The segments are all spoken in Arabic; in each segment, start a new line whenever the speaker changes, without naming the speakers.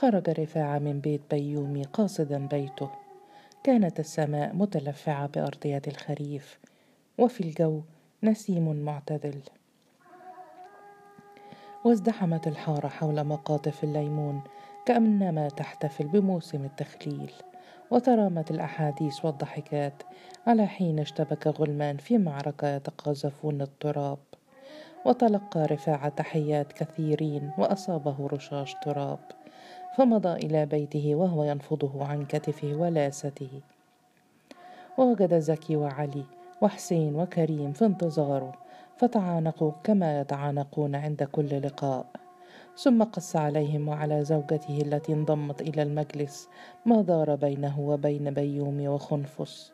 خرج رفاعة من بيت بيومي قاصدا بيته. كانت السماء متلفعة بأرضية الخريف وفي الجو نسيم معتدل. وازدحمت الحارة حول مقاطف الليمون كأنما تحتفل بموسم التخليل. وترامت الأحاديث والضحكات على حين اشتبك غلمان في معركة يتقاذفون التراب. وتلقى رفاعة تحيات كثيرين وأصابه رشاش تراب. فمضى إلى بيته وهو ينفضه عن كتفه ولاسته. ووجد زكي وعلي وحسين وكريم في انتظاره فتعانقوا كما يتعانقون عند كل لقاء. ثم قص عليهم وعلى زوجته التي انضمت إلى المجلس ما دار بينه وبين بيومي وخنفس.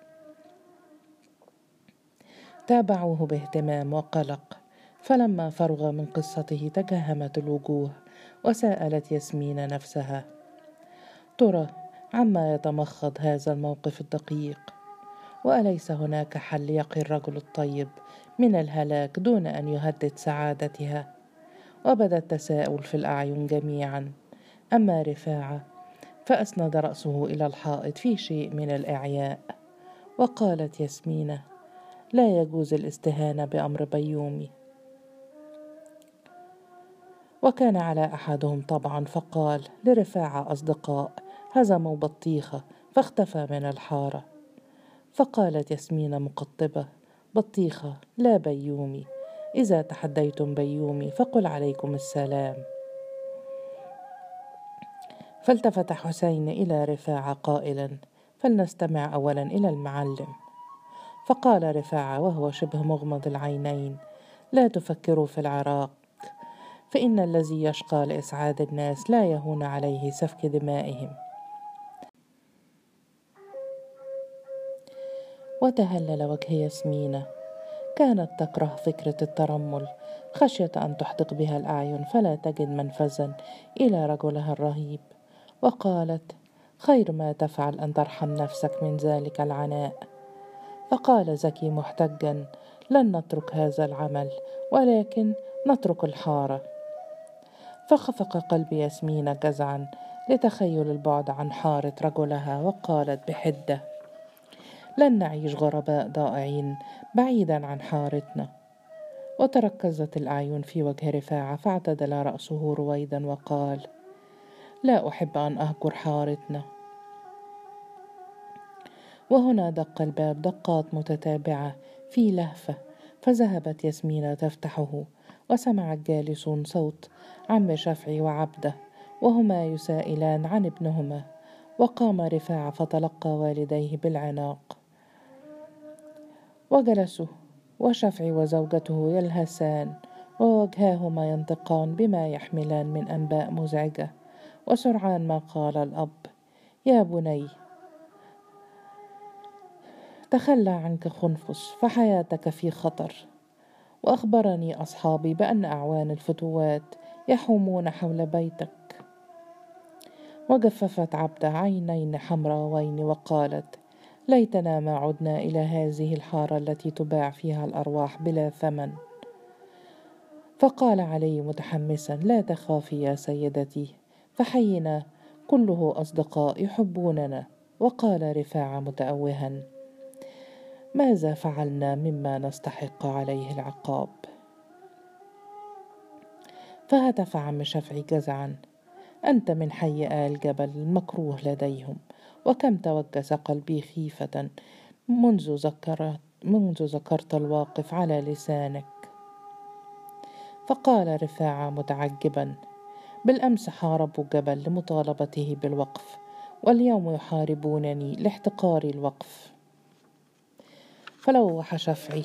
تابعوه باهتمام وقلق فلما فرغ من قصته تكهمت الوجوه. وسألت ياسمين نفسها. ترى عما يتمخض هذا الموقف الدقيق؟ وأليس هناك حل يقي الرجل الطيب من الهلاك دون أن يهدد سعادتها؟ وبدا التساؤل في الأعين جميعا. أما رفاعة فأسند رأسه إلى الحائط في شيء من الإعياء. وقالت ياسمينه لا يجوز الاستهانة بأمر بيومي. وكان على أحدهم طبعا فقال لرفاعة أصدقاء هزموا بطيخه فاختفى من الحارة. فقالت ياسمين مقطبة بطيخة لا بيومي. إذا تحديتم بيومي فقل عليكم السلام. فالتفت حسين إلى رفاعة قائلا فلنستمع اولا إلى المعلم. فقال رفاعة وهو شبه مغمض العينين لا تفكروا في العراق فإن الذي يشقى لإسعاد الناس لا يهون عليه سفك دمائهم. وتهلل وجه ياسمينه كانت تكره فكرة الترمل. خشيه أن تحدق بها الأعين فلا تجد منفذا إلى رجلها الرهيب. وقالت خير ما تفعل أن ترحم نفسك من ذلك العناء. فقال زكي محتجا لن نترك هذا العمل ولكن نترك الحارة. فخفق قلب ياسمين جزعا لتخيل البعد عن حارة رجلها وقالت بحدة لن نعيش غرباء ضائعين بعيدا عن حارتنا. وتركزت الأعين في وجه رفاعة فاعتدل رأسه رويدا وقال لا أحب أن أهجر حارتنا. وهنا دق الباب دقات متتابعة في لهفة فذهبت ياسمين تفتحه وسمع الجالسون صوت عم شفعي وعبده وهما يسائلان عن ابنهما وقام رفاعة فتلقى والديه بالعناق. وجلسوا وشفعي وزوجته يلهسان ووجهاهما ينطقان بما يحملان من أنباء مزعجة وسرعان ما قال الأب يا بني تخلى عنك خنفس فحياتك في خطر. وأخبرني أصحابي بأن أعوان الفتوات يحومون حول بيتك. وجففت عبدة عينين حمراوين وقالت ليتنا ما عدنا إلى هذه الحارة التي تباع فيها الأرواح بلا ثمن. فقال علي متحمسا لا تخافي يا سيدتي فحينا كله أصدقاء يحبوننا. وقال رفاعة متأوها ماذا فعلنا مما نستحق عليه العقاب؟ فهتف عم شفعي جزعا. أنت من حي آل جبل المكروه لديهم وكم توجس قلبي خيفة منذ ذكرت منذ ذكرت الواقف على لسانك. فقال رفاعة متعجبا بالأمس حاربوا جبل لمطالبته بالوقف واليوم يحاربونني لاحتقار الوقف. فلوح شفعي.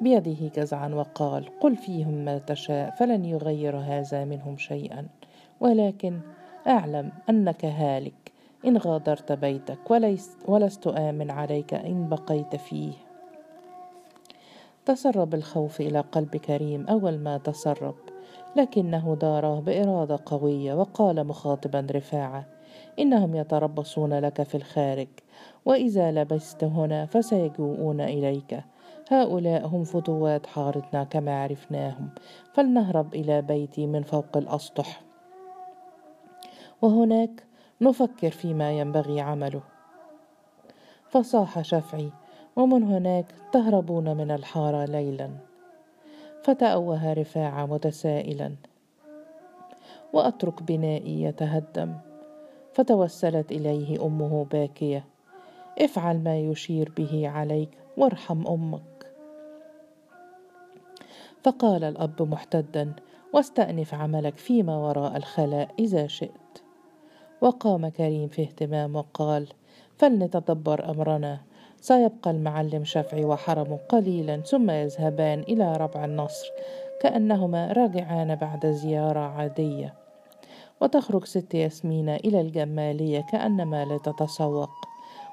بيده جزعا وقال قل فيهم ما تشاء فلن يغير هذا منهم شيئا. ولكن أعلم أنك هالك. إن غادرت بيتك وليس ولست آمن عليك إن بقيت فيه. تسرب الخوف إلى قلب كريم أول ما تسرب. لكنه داره بإرادة قوية وقال مخاطبا رفاعة إنهم يتربصون لك في الخارج وإذا لبست هنا فسيجوءون إليك. هؤلاء هم فتوات حارتنا كما عرفناهم فلنهرب إلى بيتي من فوق الأسطح. وهناك نفكر فيما ينبغي عمله. فصاح شفعي ومن هناك تهربون من الحارة ليلا. فتأوه رفاعة متسائلا. وأترك بنائي يتهدم. فتوسلت إليه أمه باكية. افعل ما يشير به عليك وارحم أمك. فقال الأب محتدا واستأنف عملك فيما وراء الخلاء إذا شئت. وقام كريم في اهتمام وقال فلنتدبر أمرنا. سيبقى المعلم شفعي وحرمه قليلا ثم يذهبان إلى ربع النصر كأنهما راجعان بعد زيارة عادية. وتخرج ست ياسمينة إلى الجمالية كأنما لتتسوق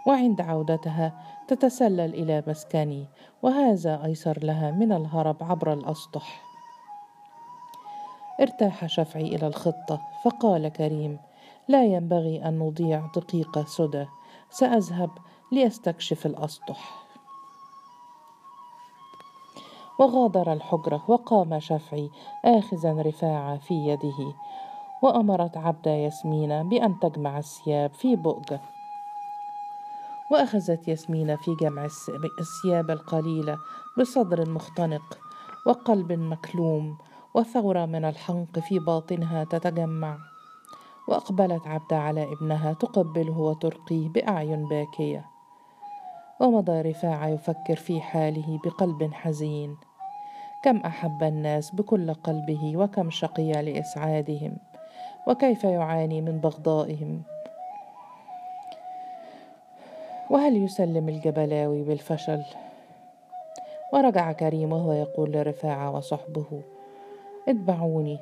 وعند عودتها تتسلل إلى مسكني وهذا أيسر لها من الهرب عبر الأسطح. ارتاح شفعي إلى الخطة فقال كريم لا ينبغي أن نضيع دقيقة سدى سأذهب ليستكشف الأسطح. وغادر الحجرة وقام شفعي آخذا رفاعة في يده وأمرت عبد ياسمين بأن تجمع الثياب في بؤجة وأخذت ياسمين في جمع الثياب القليلة بصدر مختنق وقلب مكلوم وثورة من الحنق في باطنها تتجمع. وأقبلت عبد على ابنها تقبله وترقيه بأعين باكية. ومضى رفاعة يفكر في حاله بقلب حزين. كم أحب الناس بكل قلبه وكم شقي لإسعادهم. وكيف يعاني من بغضائهم. وهل يسلم الجبلاوي بالفشل؟ ورجع كريم وهو يقول لرفاعة وصحبه اتبعوني.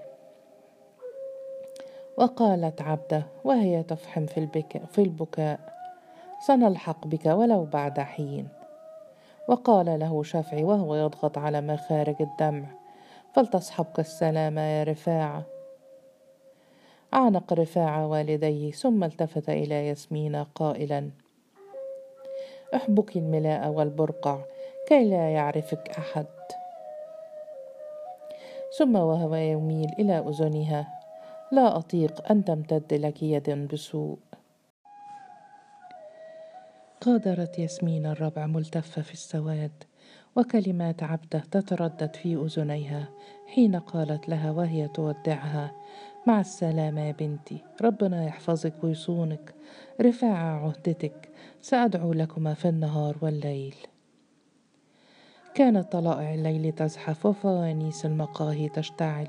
وقالت عبده وهي تفحم في, البكاء في البكاء. سنلحق بك ولو بعد حين. وقال له شافعي وهو يضغط على مخارج الدمع فلتصحبك السلامة يا رفاعة. عانق رفاعة والديه ثم التفت إلى ياسمين قائلا احبك الملاء والبرقع كي لا يعرفك أحد. ثم وهو يميل إلى أذنها لا أطيق أن تمتد لك يد بسوء. غادرت ياسمين الربع ملتفة في السواد وكلمات عبده تتردد في أذنيها حين قالت لها وهي تودعها مع السلامة يا بنتي ربنا يحفظك ويصونك رفاع عهدتك سأدعو لكما في النهار والليل. كانت طلائع الليل تزحف وفوانيس المقاهي تشتعل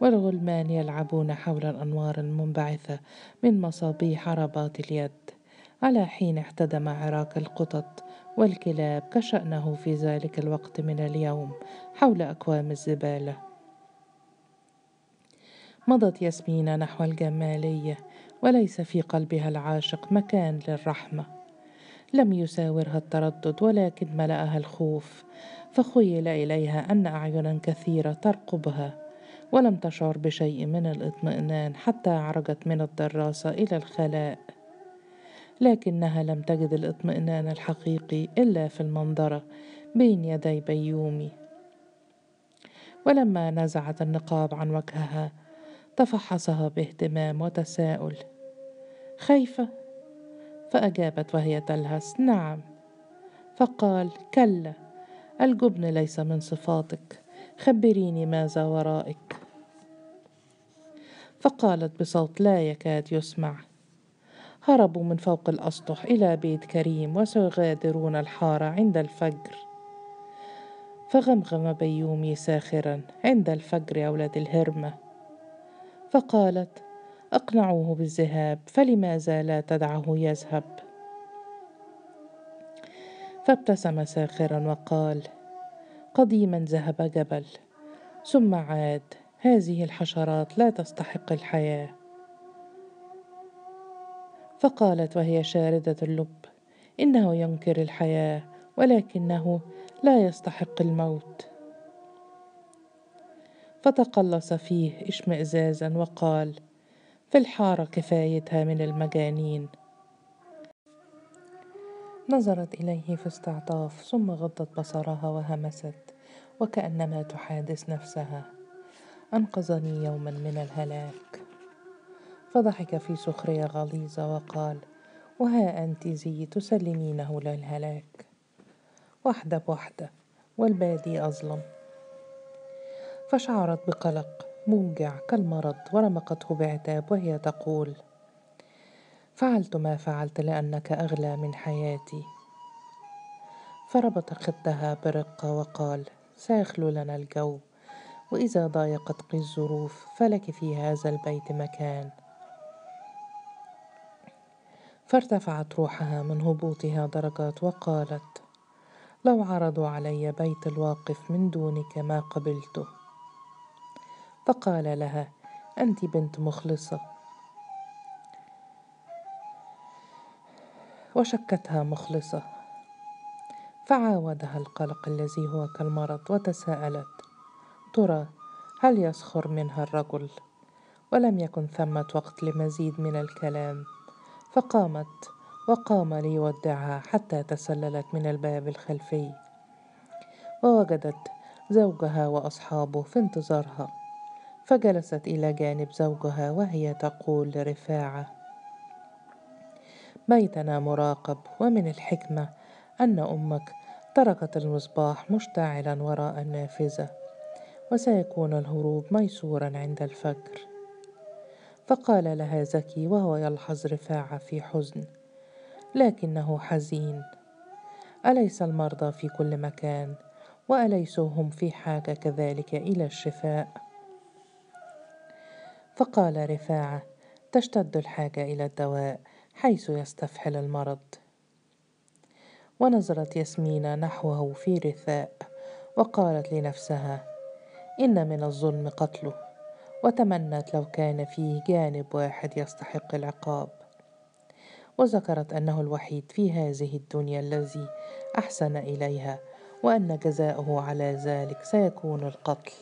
والغلمان يلعبون حول الأنوار المنبعثة من مصابيح عربات اليد. على حين احتدم عراك القطط والكلاب كشأنه في ذلك الوقت من اليوم حول أكوام الزبالة. مضت ياسمين نحو الجمالية وليس في قلبها العاشق مكان للرحمة. لم يساورها التردد ولكن ملأها الخوف فخيل إليها أن أعينا كثيرة ترقبها ولم تشعر بشيء من الاطمئنان حتى عرجت من الدراسة إلى الخلاء. لكنها لم تجد الاطمئنان الحقيقي إلا في المنظرة بين يدي بيومي. ولما نزعت النقاب عن وجهها تفحصها باهتمام وتساؤل خايفة؟ فأجابت وهي تلهث نعم. فقال كلا الجبن ليس من صفاتك خبريني ماذا ورائك. فقالت بصوت لا يكاد يسمع هربوا من فوق الأسطح إلى بيت كريم وسيغادرون الحارة عند الفجر. فغمغم بيومي ساخرا عند الفجر يا ولد الهرمة. فقالت أقنعوه بالذهاب فلماذا لا تدعه يذهب. فابتسم ساخرا وقال قديما ذهب جبل ثم عاد. هذه الحشرات لا تستحق الحياة. فقالت وهي شاردة اللب إنه ينكر الحياة ولكنه لا يستحق الموت. فتقلص فيه اشمئزازا وقال في الحارة كفايتها من المجانين. نظرت إليه في استعطاف ثم غضت بصرها وهمست وكأنما تحادث نفسها. أنقذني يوما من الهلاك. فضحك في سخرية غليظة وقال وها أنت زي تسلمينه للهلاك واحدة بواحدة والبادي أظلم. فشعرت بقلق موجع كالمرض ورمقته بعتاب وهي تقول فعلت ما فعلت لأنك أغلى من حياتي. فربط خدها برقة وقال سيخلو لنا الجو وإذا ضايقتك الظروف فلك في هذا البيت مكان. فارتفعت روحها من هبوطها درجات وقالت لو عرضوا علي بيت الواقف من دونك ما قبلته فقال لها أنت بنت مخلصه وشكتها مخلصة. فعاودها القلق الذي هو كالمرض وتساءلت ترى هل يسخر منها الرجل؟ ولم يكن ثمة وقت لمزيد من الكلام. فقامت وقام ليودعها حتى تسللت من الباب الخلفي. ووجدت زوجها وأصحابه في انتظارها فجلست إلى جانب زوجها وهي تقول لرفاعة بيتنا مراقب ومن الحكمة أن أمك تركت المصباح مشتعلا وراء النافذة وسيكون الهروب ميسورا عند الفجر. فقال لها زكي وهو يلحظ رفاعه في حزن. لكنه حزين. أليس المرضى في كل مكان؟ وأليسوا هم في حاجة كذلك إلى الشفاء؟ فقال رفاعه تشتد الحاجة إلى الدواء حيث يستفحل المرض. ونظرت ياسمين نحوه في رثاء وقالت لنفسها إن من الظلم قتله. وتمنت لو كان فيه جانب واحد يستحق العقاب. وذكرت أنه الوحيد في هذه الدنيا الذي أحسن إليها وأن جزاؤه على ذلك سيكون القتل.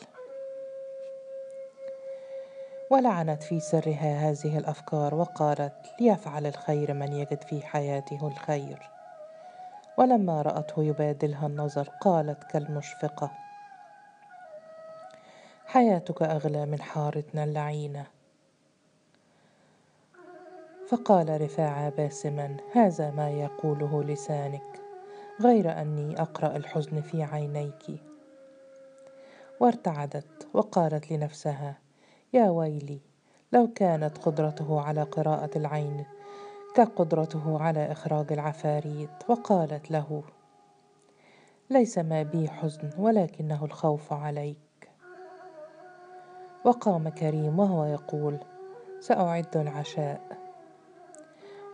ولعنت في سرها هذه الأفكار وقالت ليفعل الخير من يجد في حياته الخير. ولما رأته يبادلها النظر قالت كالمشفقة حياتك أغلى من حارتنا اللعينة. فقال رفاعة باسما هذا ما يقوله لسانك غير أني أقرأ الحزن في عينيك. وارتعدت وقالت لنفسها يا ويلي لو كانت قدرته على قراءة العين كقدرته على إخراج العفاريت وقالت له ليس ما بي حزن ولكنه الخوف عليك. وقام كريم وهو يقول سأعد العشاء.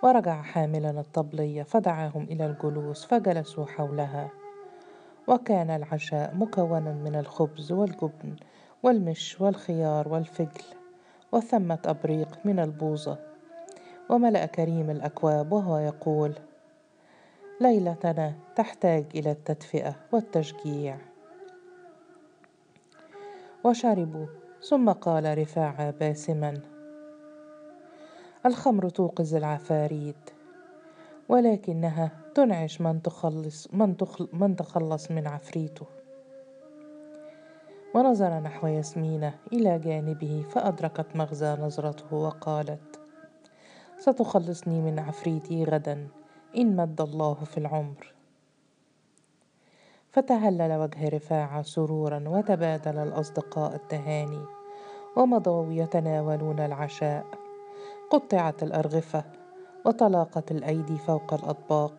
ورجع حاملا الطبلية فدعاهم إلى الجلوس فجلسوا حولها. وكان العشاء مكونا من الخبز والجبن والمش والخيار والفجل وثمة أبريق من البوظة. وملأ كريم الأكواب وهو يقول ليلتنا تحتاج إلى التدفئة والتشجيع. وشربوا ثم قال رفاعة باسما الخمر توقظ العفاريت ولكنها تنعش من تخلص من, تخل من تخلص من عفريته. ونظر نحو ياسمينة إلى جانبه فأدركت مغزى نظرته وقالت ستخلصني من عفريتي غدا إن مد الله في العمر. فتهلل وجه رفاعة سرورا وتبادل الأصدقاء التهاني ومضوا يتناولون العشاء. قطعت الأرغفة وتلاقت الأيدي فوق الأطباق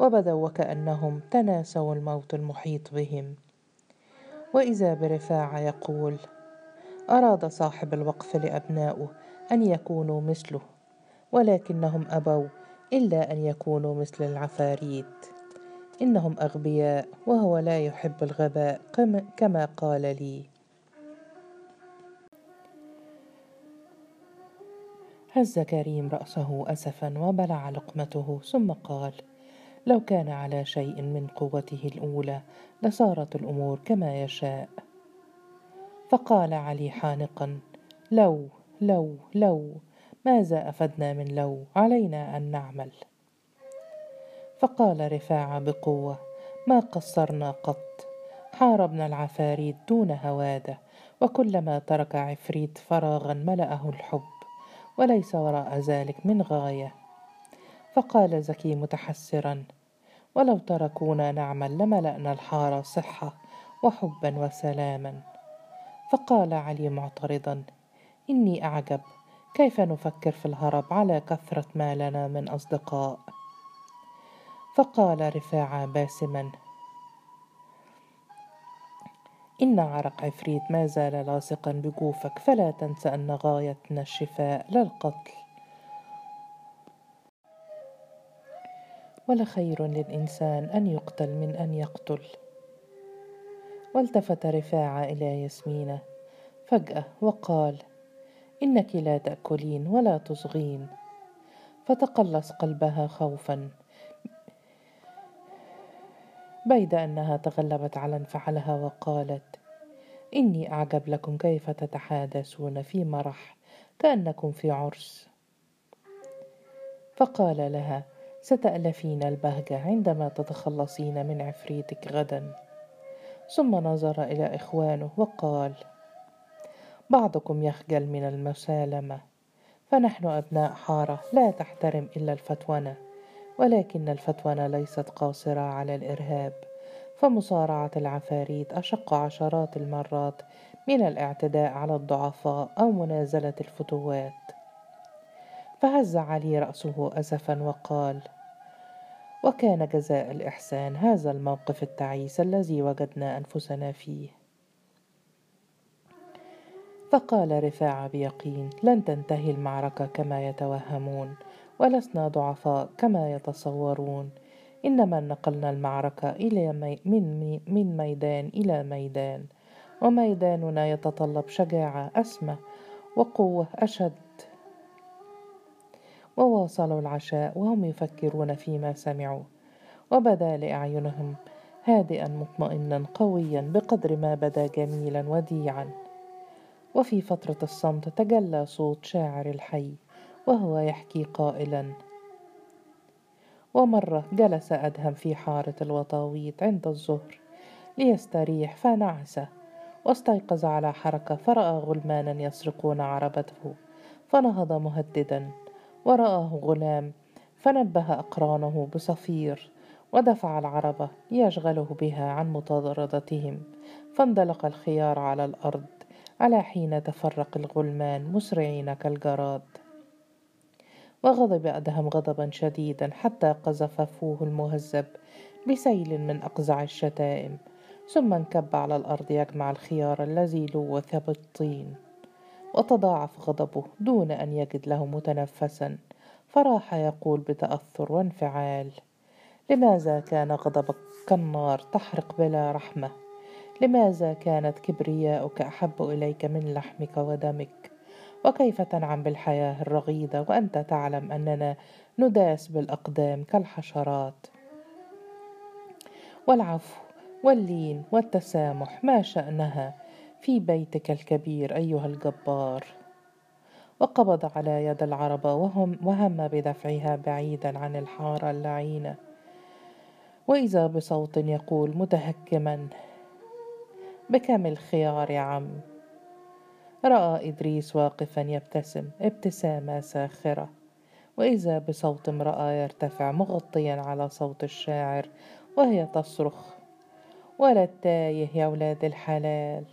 وبدوا وكأنهم تناسوا الموت المحيط بهم. وإذا برفاعة يقول أراد صاحب الوقف لأبنائه أن يكونوا مثله ولكنهم أبوا إلا أن يكونوا مثل العفاريت. إنهم أغبياء وهو لا يحب الغباء كما قال لي. هز كريم رأسه أسفا وبلع لقمته ثم قال لو كان على شيء من قوته الأولى لصارت الأمور كما يشاء. فقال علي حانقا لو لو لو ماذا أفدنا من لو؟ علينا أن نعمل. فقال رفاعة بقوة ما قصرنا قط. حاربنا العفاريت دون هوادة وكلما ترك عفريت فراغا ملأه الحب وليس وراء ذلك من غاية. فقال زكي متحسرا ولو تركونا نعمل لملأنا الحارة صحة وحبا وسلاما. فقال علي معترضا إني أعجب كيف نفكر في الهرب على كثرة ما لنا من أصدقاء؟ فقال رفاعة باسما إن عرق عفريت ما زال لاصقا بجوفك فلا تنس أن غايتنا الشفاء لا القتل. ولخير للإنسان أن يقتل من أن يقتل. والتفت رفاعة إلى ياسمينة فجأة وقال إنك لا تأكلين ولا تصغين. فتقلص قلبها خوفا. بيد أنها تغلبت على انفعالها وقالت إني أعجب لكم كيف تتحادثون في مرح كأنكم في عرس. فقال لها ستألفين البهجة عندما تتخلصين من عفريتك غدا. ثم نظر إلى إخوانه وقال بعضكم يخجل من المسالمة فنحن أبناء حارة لا تحترم إلا الفتونة ولكن الفتونة ليست قاصرة على الإرهاب فمصارعة العفاريت أشق عشرات المرات من الاعتداء على الضعفاء أو منازلة الفتوات. فهز علي رأسه أسفا وقال وكان جزاء الإحسان هذا الموقف التعيس الذي وجدنا أنفسنا فيه. فقال رفاعة بيقين لن تنتهي المعركة كما يتوهمون ولسنا ضعفاء كما يتصورون. إنما نقلنا المعركة إلى مي من, من ميدان إلى ميدان. وميداننا يتطلب شجاعة أسمى وقوة أشد. وواصلوا العشاء وهم يفكرون فيما سمعوا. وبدا لأعينهم هادئا مطمئنا قويا بقدر ما بدا جميلا وديعا. وفي فترة الصمت تجلى صوت شاعر الحي. وهو يحكي قائلا. ومرة جلس أدهم في حارة الوطاويط عند الظهر ليستريح فنعس واستيقظ على حركة فرأى غلمانا يسرقون عربته فنهض مهددا. ورآه غلام فنبه أقرانه بصفير ودفع العربة ليشغله بها عن مطاردتهم. فاندلق الخيار على الأرض على حين تفرق الغلمان مسرعين كالجراد. وغضب أدهم غضبا شديدا حتى قذف فوه المهذب بسيل من أقزع الشتائم ثم انكب على الأرض يجمع الخيار الذي لوث بالطين. وتضاعف غضبه دون أن يجد له متنفسا فراح يقول بتأثر وانفعال لماذا كان غضبك كالنار تحرق بلا رحمة؟ لماذا كانت كبرياؤك أحب إليك من لحمك ودمك؟ وكيف تنعم بالحياة الرغيدة وأنت تعلم أننا نداس بالأقدام كالحشرات؟ والعفو واللين والتسامح ما شأنها في بيتك الكبير أيها الجبار. وقبض على يد العربة وهم, وهم بدفعها بعيدا عن الحارة اللعينة. وإذا بصوت يقول متهكما بكم الخيار يا عم؟ رأى إدريس واقفا يبتسم ابتسامة ساخرة. وإذا بصوت امرأة يرتفع مغطيا على صوت الشاعر وهي تصرخ ولا التايه يا ولاد الحلال.